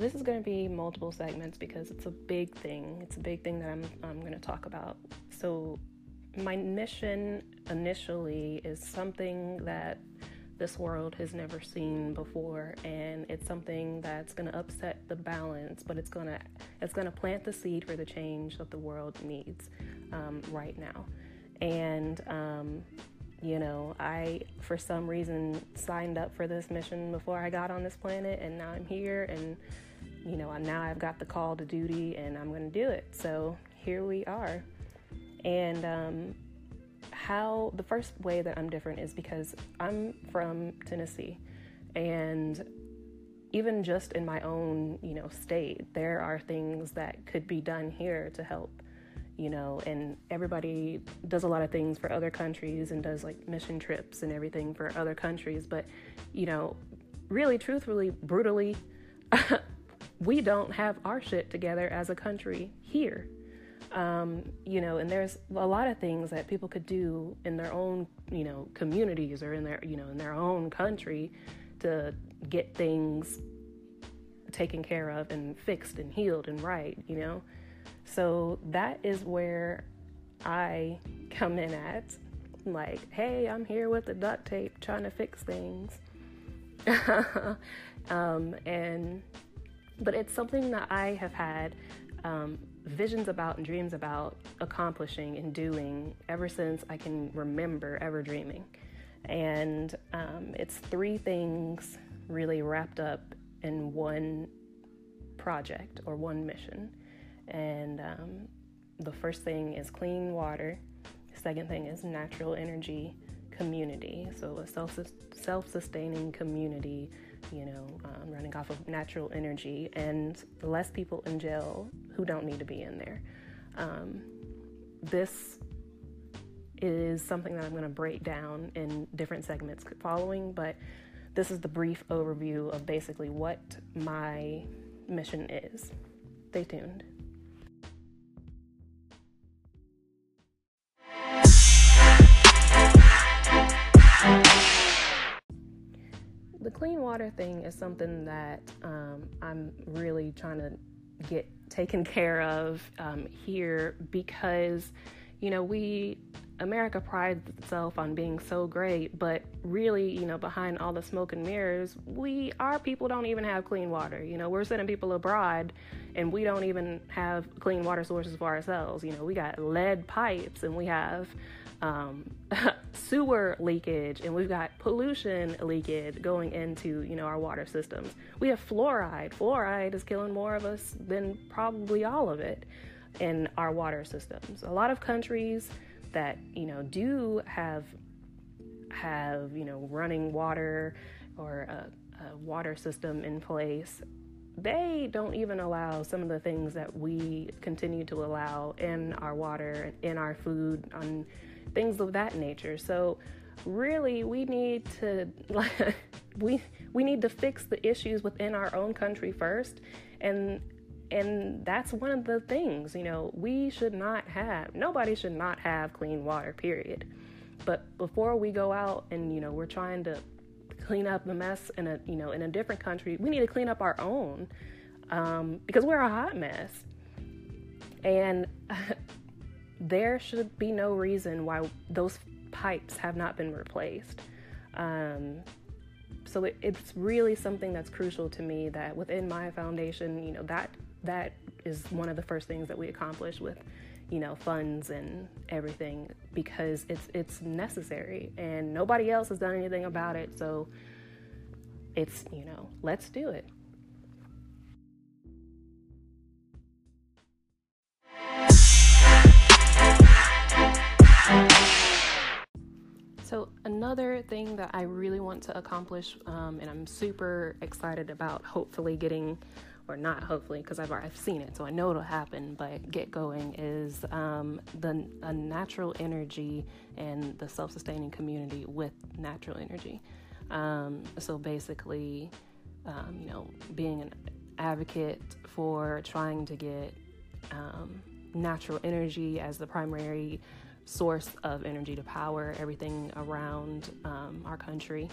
This is going to be multiple segments because it's a big thing. It's a big thing that I'm I'm going to talk about. So my mission initially is something that this world has never seen before and it's something that's going to upset the balance but it's going to it's going to plant the seed for the change that the world needs um, right now and um, you know i for some reason signed up for this mission before i got on this planet and now i'm here and you know now i've got the call to duty and i'm going to do it. So here we are. And um, how the first way that I'm different is because I'm from Tennessee, and even just in my own, you know, state, there are things that could be done here to help, you know, and everybody does a lot of things for other countries and does like mission trips and everything for other countries, but you know, really truthfully, brutally, we don't have our shit together as a country here um, you know, and there's a lot of things that people could do in their own, you know, communities or in their, you know, in their own country to get things taken care of and fixed and healed and right, you know. So that is where I come in at. Like, hey, I'm here with the duct tape trying to fix things. um, and, but it's something that I have had um, visions about and dreams about accomplishing and doing ever since I can remember ever dreaming. And um, it's three things really wrapped up in one project or one mission. And um, the first thing is clean water, second thing is natural energy community, so a self self-sustaining community you know, um, running off of natural energy, and less people in jail who don't need to be in there. Um, this is something that I'm going to break down in different segments following, but this is the brief overview of basically what my mission is. Stay tuned. The clean water thing is something that um, I'm really trying to get taken care of um, here because, you know, we, America prides itself on being so great, but really, you know, behind all the smoke and mirrors, we, our people don't even have clean water. You know, we're sending people abroad and we don't even have clean water sources for ourselves. You know, we got lead pipes and we have, um, sewer leakage and we've got pollution leakage going into you know our water systems. We have fluoride. Fluoride is killing more of us than probably all of it in our water systems. A lot of countries that you know do have have you know running water or a, a water system in place they don't even allow some of the things that we continue to allow in our water in our food on things of that nature. So really we need to like we we need to fix the issues within our own country first and and that's one of the things, you know, we should not have nobody should not have clean water, period. But before we go out and you know, we're trying to clean up the mess in a you know in a different country, we need to clean up our own um, because we're a hot mess. And there should be no reason why those pipes have not been replaced. Um, so it, it's really something that's crucial to me that within my foundation, you know, that that is one of the first things that we accomplish with, you know, funds and everything because it's it's necessary and nobody else has done anything about it. So it's, you know, let's do it. Another thing that I really want to accomplish, um, and I'm super excited about hopefully getting, or not hopefully, because I've, I've seen it, so I know it'll happen, but get going is um, the a natural energy and the self sustaining community with natural energy. Um, so, basically, um, you know, being an advocate for trying to get um, natural energy as the primary source of energy to power everything around um, our country,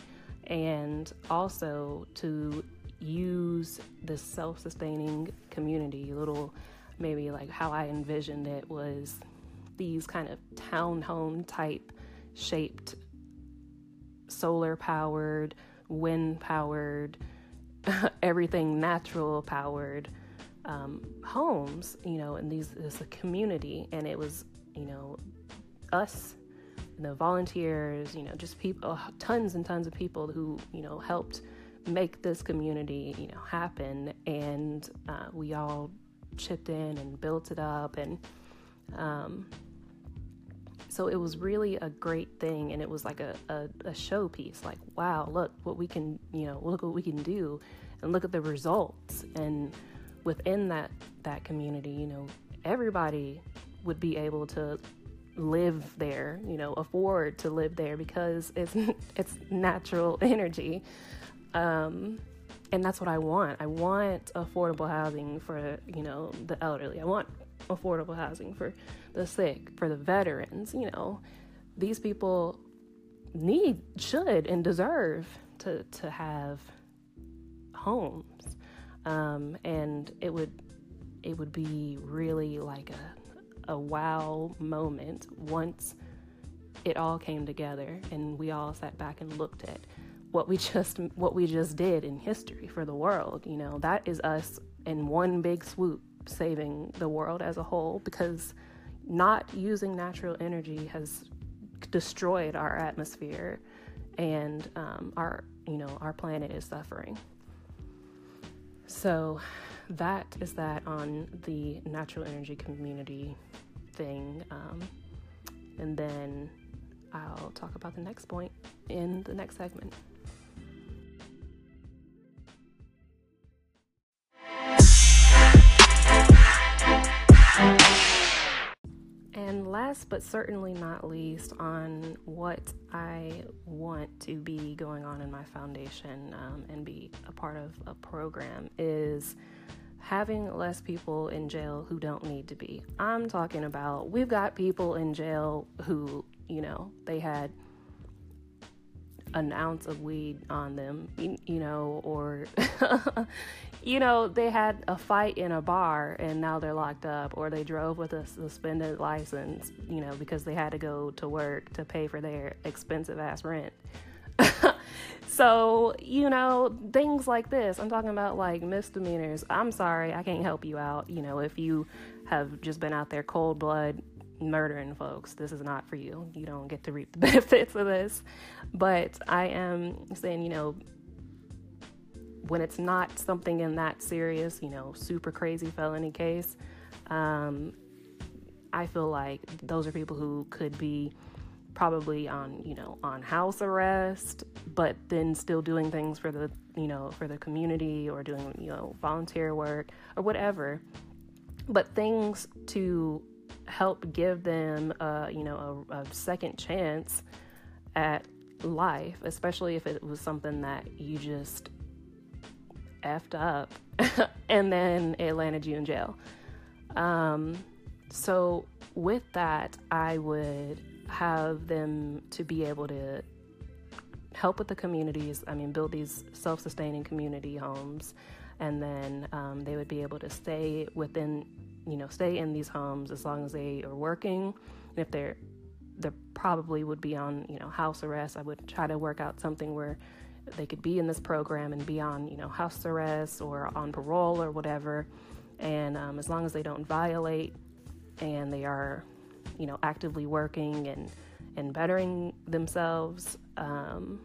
and also to use this self sustaining community, little maybe like how I envisioned it was these kind of townhome type shaped solar powered, wind powered, everything natural powered um, homes, you know, and these is a community, and it was, you know, us, the volunteers, you know, just people, tons and tons of people who, you know, helped make this community, you know, happen, and uh, we all chipped in and built it up, and um, so it was really a great thing, and it was like a, a, a showpiece. Like, wow, look what we can, you know, look what we can do, and look at the results. And within that that community, you know, everybody would be able to live there, you know, afford to live there because it's it's natural energy. Um, and that's what I want. I want affordable housing for, you know, the elderly. I want affordable housing for the sick, for the veterans. You know, these people need, should, and deserve to to have homes, um, and it would it would be really like a a wow moment once it all came together and we all sat back and looked at what we just what we just did in history for the world you know? That is us in one big swoop saving the world as a whole because not using natural energy has destroyed our atmosphere and um, our you know our planet is suffering. So that is that on the natural energy community thing um, and then i'll talk about the next point in the next segment. And last but certainly not least, on what I want to be going on in my foundation um, and be a part of a program is having less people in jail who don't need to be. I'm talking about we've got people in jail who, you know, they had an ounce of weed on them, you, know, or, you know, they had a fight in a bar and now they're locked up, or they drove with a suspended license, you know, because they had to go to work to pay for their expensive ass rent. so, you know, things like this. I'm talking about like misdemeanors. I'm sorry, I can't help you out. You know, if you have just been out there cold blood murdering folks. This is not for you. You don't get to reap the benefits of this. But I am saying, you know, when it's not something in that serious, you know, super crazy felony case, um, I feel like those are people who could be probably on, you know, on house arrest, but then still doing things for the, you know, for the community or doing, you know, volunteer work or whatever. But things to help give them, uh, you know, a, a second chance at life, especially if it was something that you just effed up and then it landed you in jail. Um, so, with that, I would have them to be able to help with the communities. I mean, build these self sustaining community homes, and then um, they would be able to stay within you know, stay in these homes as long as they are working. And if they're, they probably would be on, you know, house arrest. I would try to work out something where they could be in this program and be on, you know, house arrest or on parole or whatever. And um, as long as they don't violate and they are, you know, actively working and and bettering themselves, um,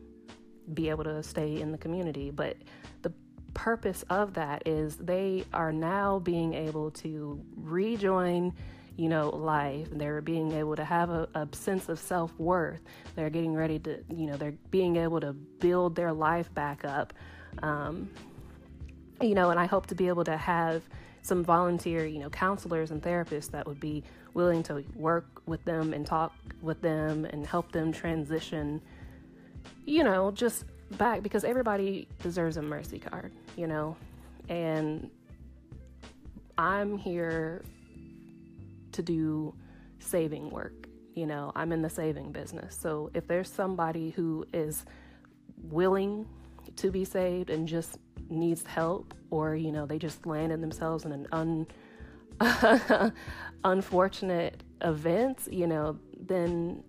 be able to stay in the community. But the purpose of that is they are now being able to rejoin you know life. They're being able to have a, a sense of self-worth. They're getting ready to you know they're being able to build their life back up. Um, you know and i hope to be able to have some volunteer you know counselors and therapists that would be willing to work with them and talk with them and help them transition you know just back because everybody deserves a mercy card, you know? And I'm here to do saving work. You know, I'm in the saving business. So if there's somebody who is willing to be saved and just needs help or you know they just landed themselves in an un uh, unfortunate events, you know then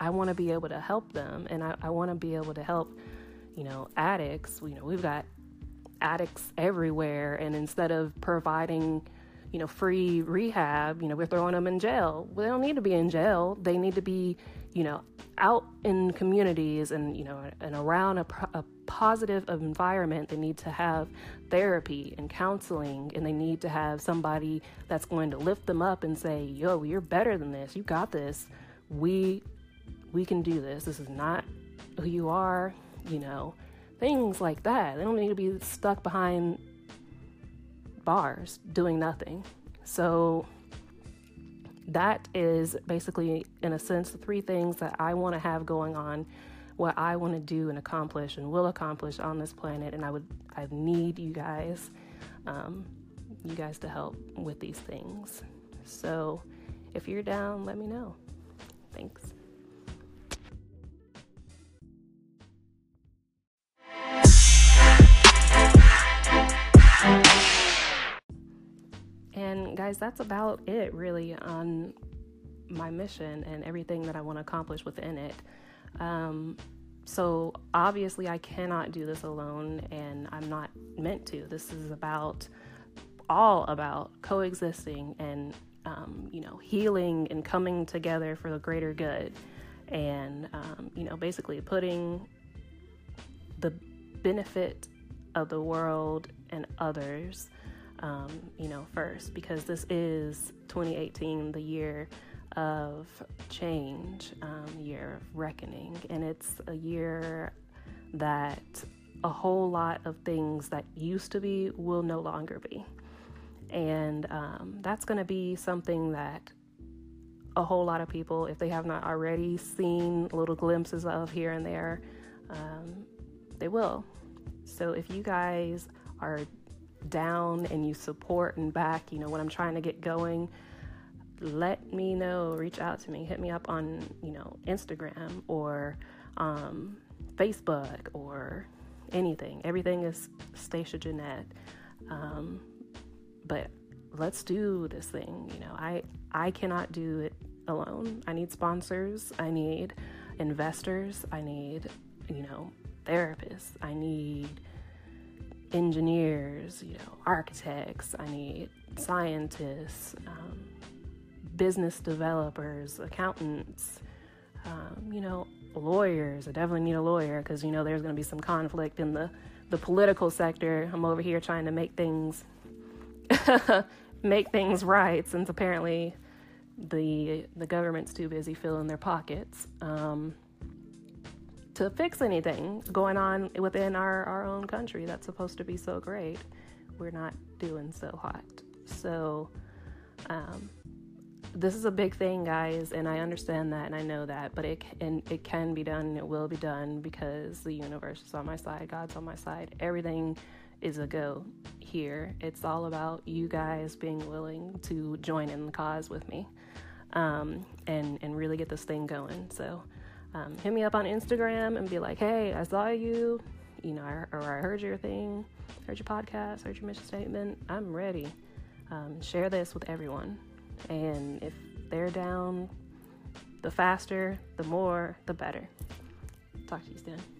i want to be able to help them and i, I want to be able to help you know addicts. You know we've got addicts everywhere and instead of providing you know free rehab you know we're throwing them in jail. Well, they don't need to be in jail. They need to be you know out in communities and you know and around a, a positive environment they need to have therapy and counseling and they need to have somebody that's going to lift them up and say yo you're better than this you got this we we can do this this is not who you are you know things like that. They don't need to be stuck behind bars doing nothing. So that is basically, in a sense, the three things that I want to have going on, what I want to do and accomplish and will accomplish on this planet. And I would, I need you guys, um, you guys to help with these things. So if you're down, let me know. Thanks. And guys, that's about it really on my mission and everything that I want to accomplish within it. Um, so obviously, I cannot do this alone, and I'm not meant to. This is about all about coexisting and um, you know healing and coming together for the greater good, and um, you know basically putting the benefit of the world and others um, you know, first because this is 2018, the year of change, um, year of reckoning, and it's a year that a whole lot of things that used to be will no longer be. And um, that's going to be something that a whole lot of people, if they have not already seen little glimpses of here and there, um, they will. So if you guys are down and you support and back, you know, when I'm trying to get going, let me know. Reach out to me. Hit me up on, you know, Instagram or um, Facebook or anything. Everything is Stacia Jeanette. Um, but let's do this thing. You know, I I cannot do it alone. I need sponsors. I need investors. I need, you know, therapists. I need engineers, you know, architects, I need scientists, um, business developers, accountants, um, you know, lawyers. I definitely need a lawyer because, you know, there's going to be some conflict in the, the political sector. I'm over here trying to make things make things right since apparently the the government's too busy filling their pockets. Um, to fix anything going on within our, our own country that's supposed to be so great. We're not doing so hot. So, um, this is a big thing, guys, and I understand that and I know that, but it and it can be done and it will be done because the universe is on my side, God's on my side. Everything is a go here. It's all about you guys being willing to join in the cause with me um, and and really get this thing going. So um, hit me up on Instagram and be like, hey, I saw you, you know, or I heard your thing, heard your podcast, heard your mission statement. I'm ready. Um, share this with everyone. And if they're down, the faster, the more, the better. Talk to you soon.